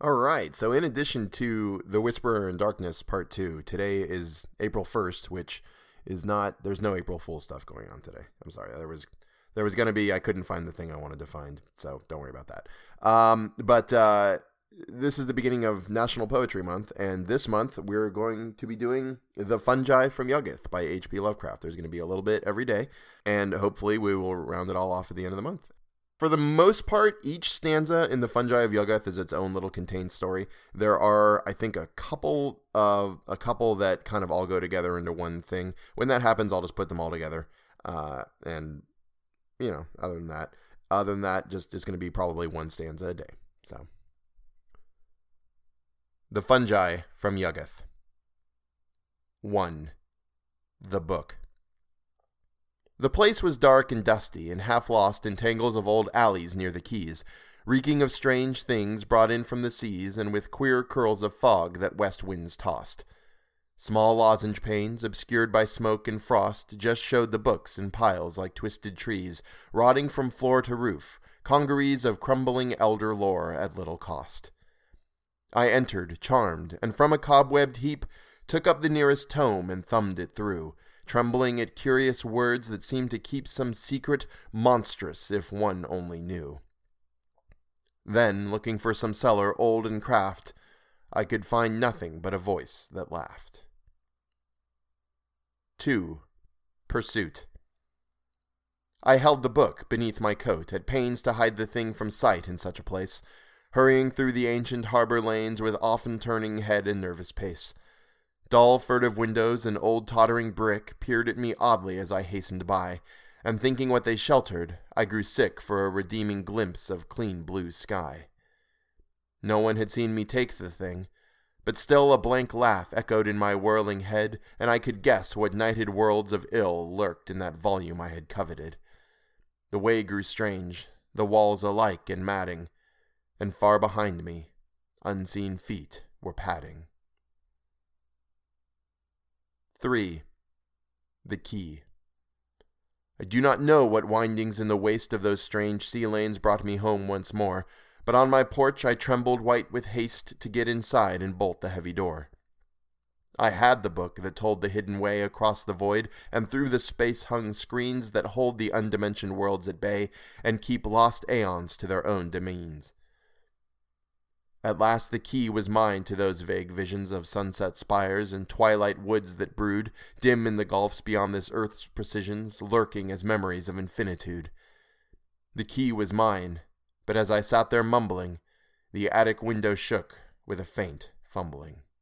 All right. So, in addition to The Whisperer in Darkness Part 2, today is April 1st, which is not, there's no April Fool stuff going on today. I'm sorry. There was, there was going to be, I couldn't find the thing I wanted to find. So, don't worry about that. Um, but, uh, this is the beginning of National Poetry Month, and this month we're going to be doing The Fungi from Yuggoth by H.P. Lovecraft. There's going to be a little bit every day, and hopefully we will round it all off at the end of the month. For the most part, each stanza in the Fungi of Yuggoth is its own little contained story. There are, I think, a couple of a couple that kind of all go together into one thing. When that happens, I'll just put them all together. Uh, and you know, other than that, other than that, just it's going to be probably one stanza a day. So, the Fungi from Yuggoth. One, the book. The place was dark and dusty, and half lost in tangles of old alleys near the quays, reeking of strange things brought in from the seas, and with queer curls of fog that west winds tossed. Small lozenge panes, obscured by smoke and frost, just showed the books in piles like twisted trees, rotting from floor to roof, congeries of crumbling elder lore at little cost. I entered, charmed, and from a cobwebbed heap took up the nearest tome and thumbed it through trembling at curious words that seemed to keep some secret monstrous if one only knew. Then, looking for some seller old and craft, I could find nothing but a voice that laughed. 2. Pursuit. I held the book beneath my coat, at pains to hide the thing from sight in such a place, hurrying through the ancient harbor lanes with often turning head and nervous pace. Dull, furtive windows and old tottering brick peered at me oddly as I hastened by, and thinking what they sheltered, I grew sick for a redeeming glimpse of clean blue sky. No one had seen me take the thing, but still a blank laugh echoed in my whirling head, and I could guess what nighted worlds of ill lurked in that volume I had coveted. The way grew strange, the walls alike and matting, and far behind me, unseen feet were padding. 3. The Key. I do not know what windings in the waste of those strange sea lanes brought me home once more, but on my porch I trembled white with haste to get inside and bolt the heavy door. I had the book that told the hidden way across the void and through the space hung screens that hold the undimensioned worlds at bay and keep lost aeons to their own domains. At last the key was mine to those vague visions of sunset spires and twilight woods that brood, dim in the gulfs beyond this earth's precisions, lurking as memories of infinitude. The key was mine, but as I sat there mumbling, the attic window shook with a faint fumbling.